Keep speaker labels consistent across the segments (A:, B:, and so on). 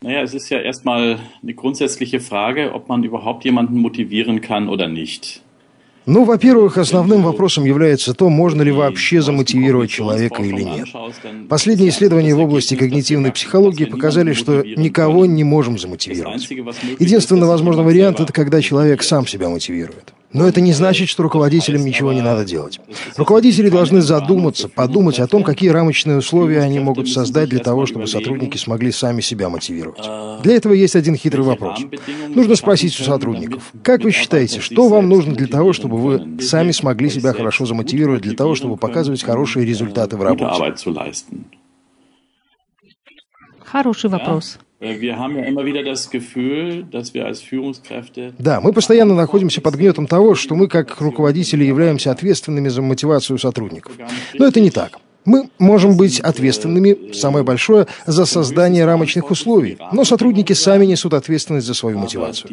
A: Naja, es ist ja erstmal eine grundsätzliche Frage, ob man überhaupt jemanden motivieren kann oder nicht.
B: Ну, во-первых, основным вопросом является то, можно ли вообще замотивировать человека или нет.
A: Последние исследования в области когнитивной психологии показали, что никого не
B: можем замотивировать.
A: Единственный возможный вариант – это когда человек сам
B: себя мотивирует. Но это не значит, что руководителям ничего не надо делать.
A: Руководители должны задуматься, подумать о том, какие
B: рамочные условия они могут создать для того, чтобы сотрудники смогли сами себя мотивировать.
A: Для
B: этого есть один хитрый вопрос.
A: Нужно спросить у сотрудников, как вы считаете, что вам нужно для того, чтобы вы сами смогли себя хорошо замотивировать, для того, чтобы показывать хорошие результаты в работе?
C: Хороший вопрос.
B: Да, мы постоянно находимся под гнетом того, что мы, как руководители, являемся ответственными за мотивацию сотрудников.
A: Но это не так.
B: Мы можем быть ответственными, самое большое, за создание рамочных условий, но сотрудники сами несут ответственность за свою мотивацию.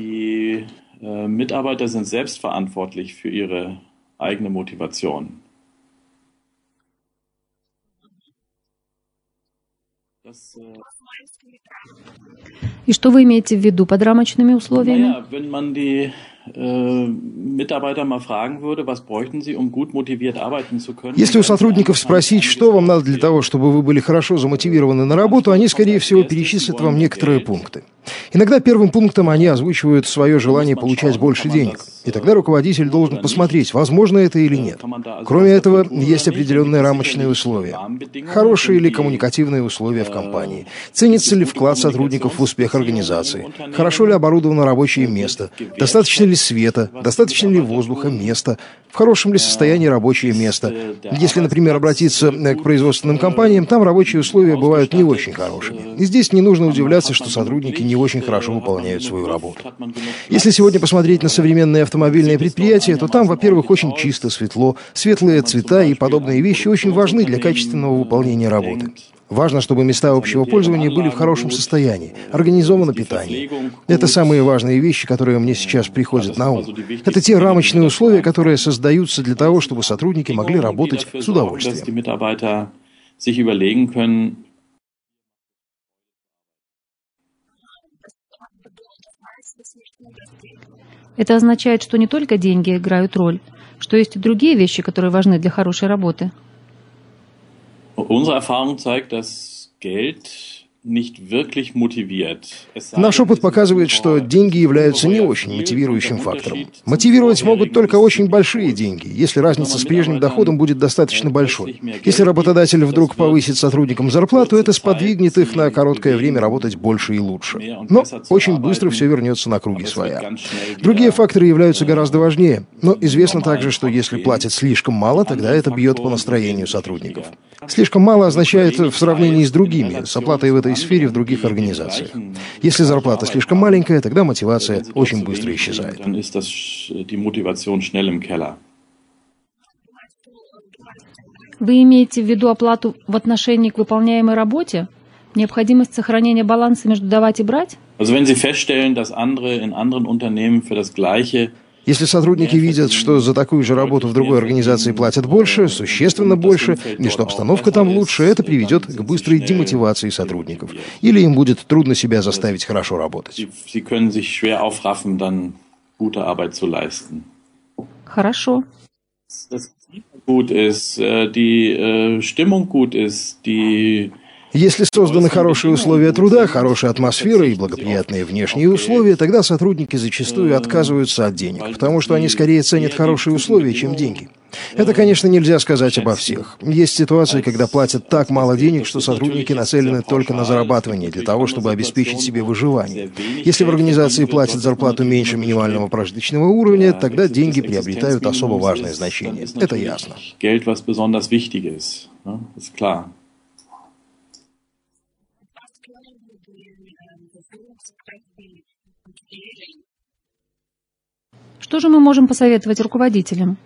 A: Äh, Mitarbeiter sind selbstverantwortlich für ihre eigene Motivation. Das, äh
C: и что вы имеете в виду под рамочными условиями?
A: Äh, Если у сотрудников спросить, что вам надо для того,
B: чтобы вы были хорошо замотивированы на работу, они, скорее всего, перечислят вам некоторые пункты. Иногда первым пунктом они озвучивают свое желание получать больше денег. И тогда руководитель должен посмотреть, возможно это или нет.
A: Кроме этого, есть определенные рамочные условия. Хорошие или коммуникативные
B: условия в компании. Ценится ли вклад сотрудников в успех организации? Хорошо ли оборудовано рабочее место? Достаточно ли ли света, достаточно ли воздуха, места, в хорошем ли состоянии рабочее место.
A: Если, например, обратиться к производственным компаниям, там рабочие условия бывают не очень хорошими. И
B: здесь не нужно удивляться, что сотрудники не очень хорошо выполняют свою работу.
A: Если сегодня посмотреть на современные
B: автомобильные предприятия, то там, во-первых, очень чисто, светло, светлые цвета и подобные вещи очень важны для качественного выполнения работы. Важно, чтобы места общего пользования были в хорошем состоянии, организовано питание.
A: Это самые
B: важные вещи, которые мне сейчас приходят на ум.
A: Это те рамочные условия, которые
B: создаются для того, чтобы сотрудники могли работать с удовольствием.
C: Это означает, что не только деньги играют роль, что есть и другие вещи, которые важны для хорошей работы?
A: Unsere Erfahrung zeigt, dass Geld Наш опыт показывает, что деньги являются не очень мотивирующим фактором. Мотивировать могут только очень большие деньги,
B: если разница с прежним доходом будет достаточно большой.
A: Если работодатель вдруг повысит
B: сотрудникам зарплату, это сподвигнет их на короткое время работать больше и лучше. Но очень быстро все вернется на круги своя.
A: Другие факторы являются гораздо
B: важнее. Но известно также, что если платят слишком мало, тогда это бьет по настроению сотрудников.
A: Слишком
B: мало означает в сравнении с другими, с оплатой в этой сфере в других организациях.
A: Если зарплата слишком маленькая,
B: тогда мотивация очень быстро исчезает.
C: Вы имеете в виду оплату в отношении к выполняемой работе? Необходимость сохранения баланса между давать и брать?
A: Also wenn Sie feststellen, dass andere in anderen Unternehmen für das gleiche
B: если сотрудники видят, что за такую же работу в другой организации платят больше, существенно больше, и что обстановка там лучше, это приведет к быстрой демотивации сотрудников. Или им будет трудно себя заставить хорошо работать.
C: Хорошо.
A: gut ist, die Stimmung gut ist, die
B: если созданы хорошие условия труда, хорошая атмосфера и благоприятные внешние условия, тогда сотрудники зачастую отказываются от денег, потому что они скорее ценят хорошие условия, чем деньги.
A: Это, конечно,
B: нельзя сказать обо всех. Есть ситуации, когда платят так мало денег, что сотрудники нацелены только на зарабатывание для того, чтобы обеспечить себе выживание.
A: Если в организации платят зарплату меньше минимального
B: прожиточного уровня, тогда деньги приобретают особо важное значение. Это ясно.
C: Что же мы можем посоветовать руководителям?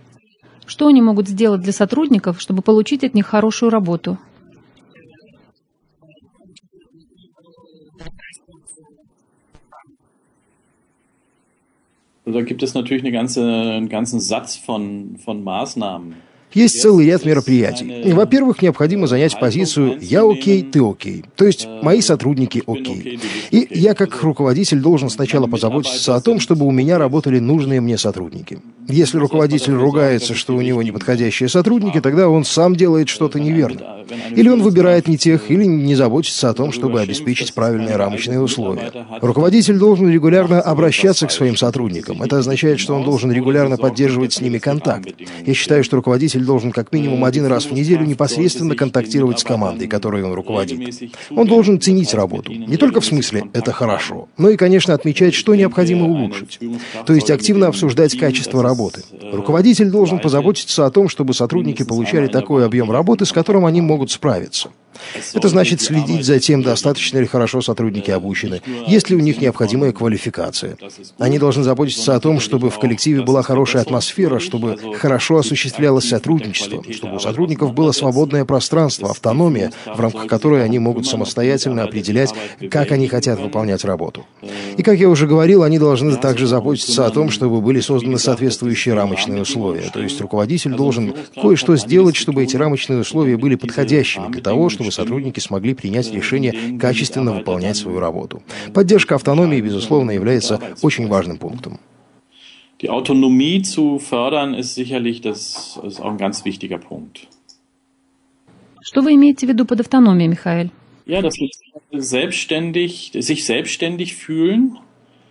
C: Что они могут сделать для сотрудников, чтобы получить от них хорошую работу?
A: Da gibt es natürlich eine ganze, einen ganzen Satz von, von Maßnahmen.
B: Есть целый ряд мероприятий. Во-первых, необходимо занять позицию «я окей, ты окей», то есть «мои сотрудники окей».
A: И я как
B: руководитель должен сначала позаботиться о том, чтобы у меня работали нужные мне сотрудники. Если руководитель ругается, что у него неподходящие сотрудники, тогда он сам делает что-то неверно.
A: Или он выбирает не тех, или
B: не заботится о том, чтобы обеспечить правильные рамочные условия. Руководитель должен регулярно обращаться к своим сотрудникам. Это означает, что он должен регулярно поддерживать с ними контакт.
A: Я считаю, что
B: руководитель должен как минимум один раз в неделю непосредственно контактировать с командой, которой он руководит.
A: Он должен ценить работу. Не только в смысле «это хорошо»,
B: но и, конечно, отмечать, что необходимо улучшить.
A: То есть активно обсуждать качество работы. Руководитель должен позаботиться
B: о том, чтобы сотрудники получали такой объем работы, с которым они могут могут справиться.
A: Это значит следить за тем, достаточно
B: ли хорошо сотрудники обучены, есть ли у них необходимая квалификация.
A: Они должны заботиться о том, чтобы в коллективе была хорошая атмосфера, чтобы хорошо осуществлялось сотрудничество, чтобы у сотрудников было свободное
B: пространство, автономия, в рамках которой они могут самостоятельно определять, как они хотят выполнять работу.
A: И, как
B: я уже говорил, они должны также заботиться о том, чтобы были созданы соответствующие рамочные условия. То есть руководитель должен кое-что сделать, чтобы эти рамочные условия были подходящими для того, чтобы сотрудники смогли принять решение качественно выполнять свою работу. Поддержка автономии, безусловно, является очень важным пунктом.
A: Die Autonomie zu fördern ist sicherlich das ist auch ein ganz wichtiger Punkt.
C: Что вы имеете в виду под автономией, Михаил?
A: Ja, das ist selbstständig, sich selbstständig fühlen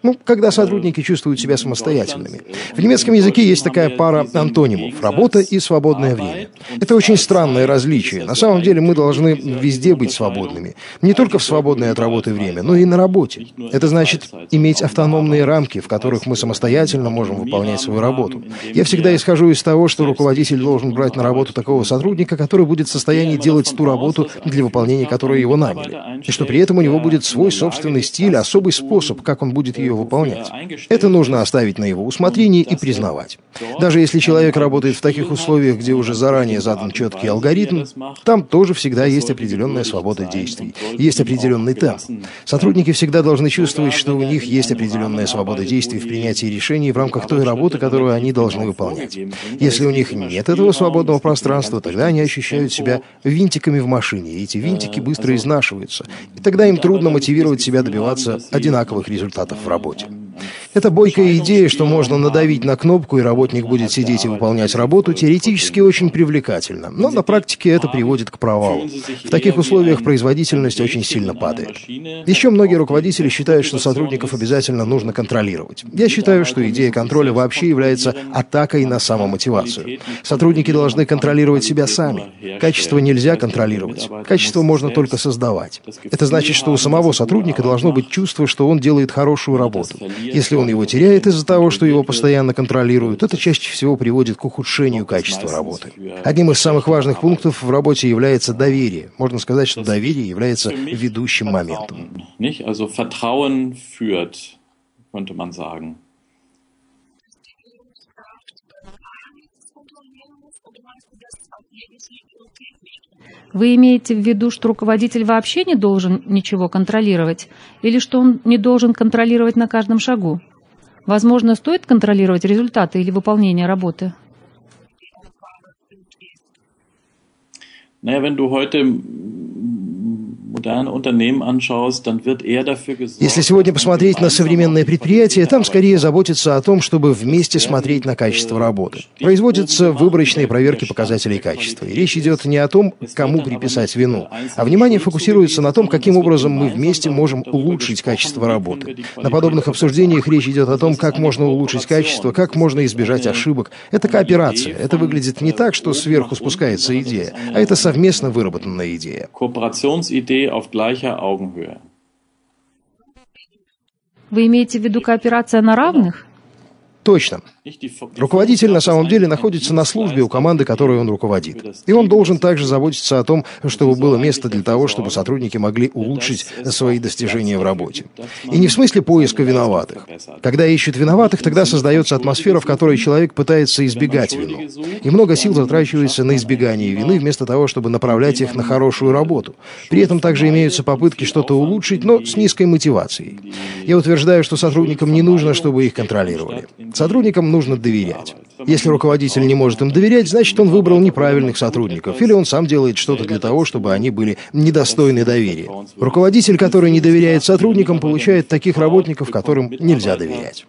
B: ну, когда сотрудники чувствуют себя самостоятельными.
A: В немецком языке есть такая пара антонимов – работа и
B: свободное время. Это очень странное различие. На самом деле мы должны везде быть свободными. Не только в свободное от работы время, но и на работе.
A: Это значит иметь автономные рамки, в которых мы самостоятельно можем выполнять свою работу. Я всегда
B: исхожу из того, что руководитель должен брать на работу такого сотрудника, который будет в состоянии делать ту работу, для выполнения которой его наняли.
A: И что при этом у него будет свой собственный стиль, особый способ,
B: как он будет ее ее выполнять.
A: Это нужно
B: оставить на его усмотрение и признавать.
A: Даже если человек работает в таких условиях, где уже заранее задан четкий алгоритм,
B: там тоже всегда есть определенная свобода действий, есть определенный темп.
A: Сотрудники
B: всегда должны чувствовать, что у них есть определенная свобода действий в принятии решений в рамках той работы, которую они должны выполнять.
A: Если у них нет этого свободного пространства, тогда они ощущают себя
B: винтиками в машине, и эти винтики быстро изнашиваются,
A: и тогда им трудно мотивировать себя добиваться одинаковых результатов в работе работе. Эта бойкая идея, что можно надавить на
B: кнопку и работник будет сидеть и выполнять работу, теоретически очень привлекательна, но на практике это приводит к провалу.
A: В таких условиях производительность очень сильно падает. Еще многие руководители считают, что сотрудников обязательно нужно
B: контролировать. Я считаю, что идея контроля вообще является атакой на самомотивацию.
A: Сотрудники должны контролировать себя сами. Качество нельзя контролировать. Качество можно только
B: создавать.
A: Это значит, что у самого сотрудника должно быть
B: чувство, что он делает хорошую работу.
A: Если он его теряет из-за того, что его постоянно
B: контролируют, это чаще всего приводит к ухудшению качества работы.
A: Одним из самых важных пунктов
B: в работе является доверие. Можно сказать, что доверие является ведущим моментом.
C: Вы имеете в виду, что руководитель вообще не должен ничего контролировать? Или что он не должен контролировать на каждом шагу? Возможно, стоит контролировать результаты или выполнение работы?
A: Naja, wenn du heute если сегодня посмотреть на современные предприятия, там скорее
B: заботятся о том, чтобы вместе смотреть на качество работы. Производятся выборочные проверки показателей качества. И речь идет не о том, кому приписать вину, а внимание фокусируется на том, каким образом мы вместе можем улучшить качество работы.
A: На подобных обсуждениях речь идет о том, как можно улучшить качество, как можно избежать
B: ошибок. Это кооперация. Это выглядит не так, что сверху спускается идея, а это совместно выработанная идея.
A: Idee auf gleicher Augenhöhe.
C: Вы имеете в виду кооперация на равных?
B: Точно.
A: Руководитель на самом деле находится на службе у команды, которой он руководит. И он должен также
B: заботиться о том, чтобы было место для того, чтобы сотрудники могли улучшить свои достижения в работе.
A: И не в смысле поиска виноватых.
B: Когда ищут виноватых, тогда создается атмосфера, в которой человек пытается избегать вину.
A: И много сил затрачивается на избегание вины,
B: вместо того, чтобы направлять их на хорошую работу. При этом также имеются попытки что-то улучшить, но с низкой мотивацией.
A: Я
B: утверждаю, что сотрудникам не нужно, чтобы их контролировали. Сотрудникам нужно доверять.
A: Если руководитель не может им доверять, значит, он выбрал неправильных сотрудников, или он
B: сам делает что-то для того, чтобы они были недостойны доверия. Руководитель, который не доверяет сотрудникам, получает таких работников, которым нельзя доверять.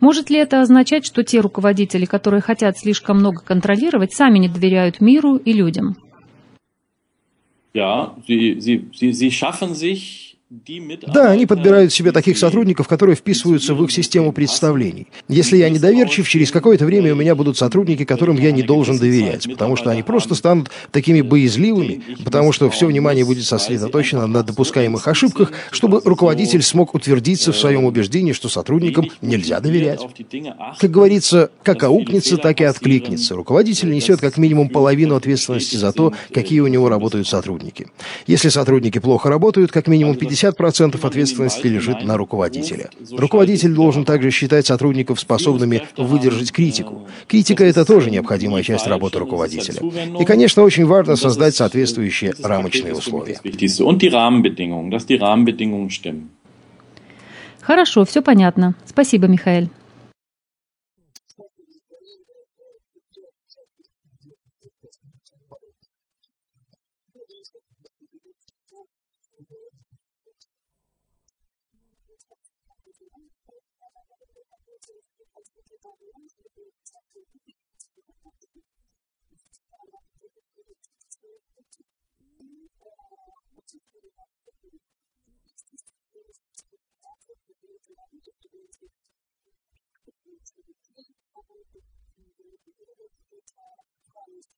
C: Может ли это означать, что те руководители, которые хотят слишком много контролировать, сами не доверяют миру и людям?
A: Ja, sie, sie, sie, sie schaffen sich да, они подбирают себе таких сотрудников,
B: которые вписываются в их систему представлений. Если я недоверчив, через какое-то время у меня будут сотрудники, которым я не должен доверять, потому что они просто станут такими боязливыми, потому что все внимание будет сосредоточено на допускаемых ошибках, чтобы руководитель смог утвердиться в своем убеждении, что сотрудникам нельзя доверять.
A: Как говорится,
B: как аукнется, так и откликнется. Руководитель несет как минимум половину ответственности за то, какие у него работают сотрудники. Если сотрудники плохо работают, как минимум 50 50% ответственности лежит на руководителя. Руководитель должен также считать сотрудников способными выдержать критику.
A: Критика – это тоже необходимая часть работы руководителя. И, конечно,
B: очень важно создать соответствующие рамочные условия.
C: Хорошо, все понятно. Спасибо, Михаил. Thank you.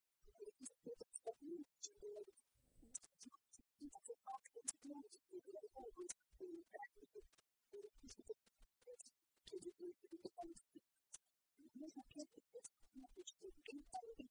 C: Thank you.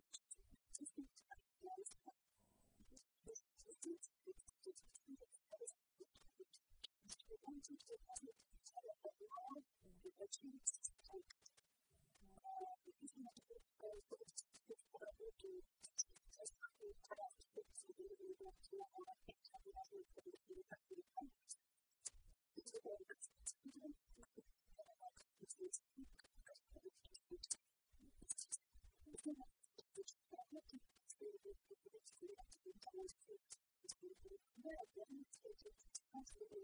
C: so it doesn't tell it that you are the achievements to take. The reason that it goes to this is what I would do is I would put out the things that you would want to know what I think that you would put in the country of Congress. These are the words that you don't think that I like to do is to think that I would do to do. It's just, it's not which I'm looking at is really the ability to actually go to the American state of the country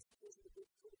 C: is the big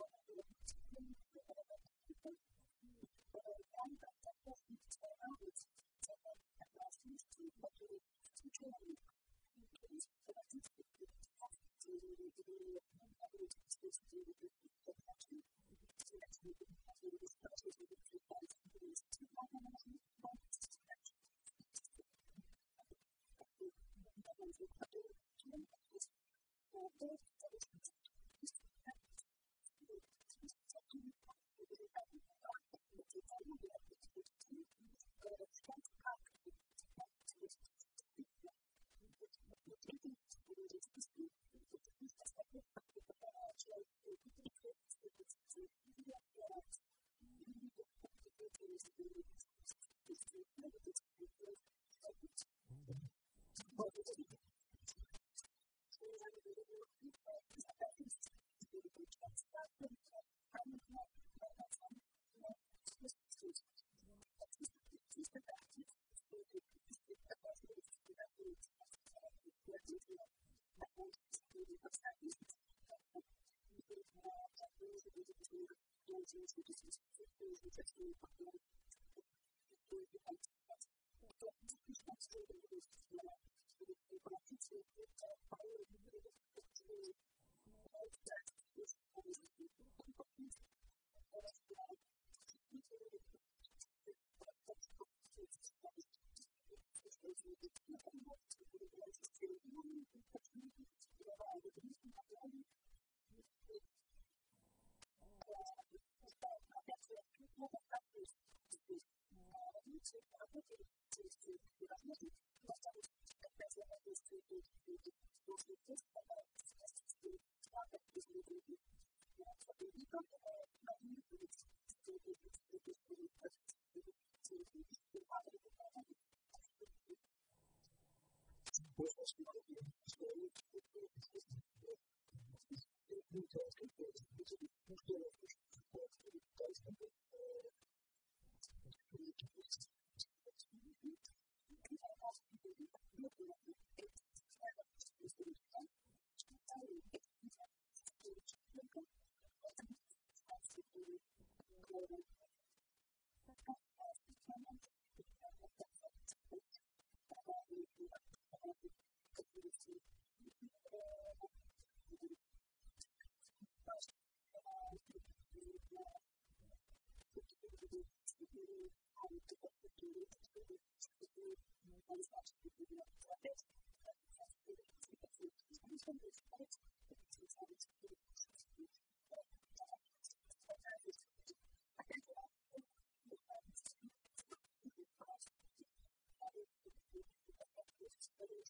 C: Thank you.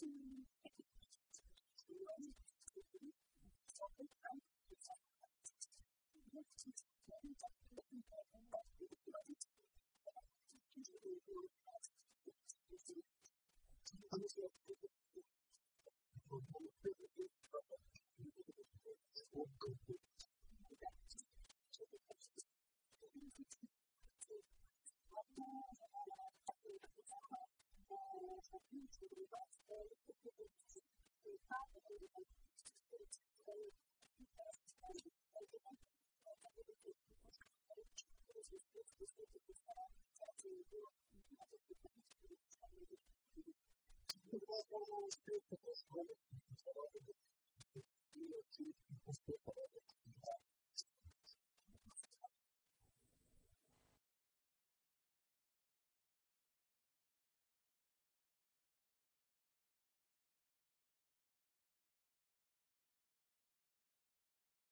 C: Thank you. успех, который человек заработал, и успех, который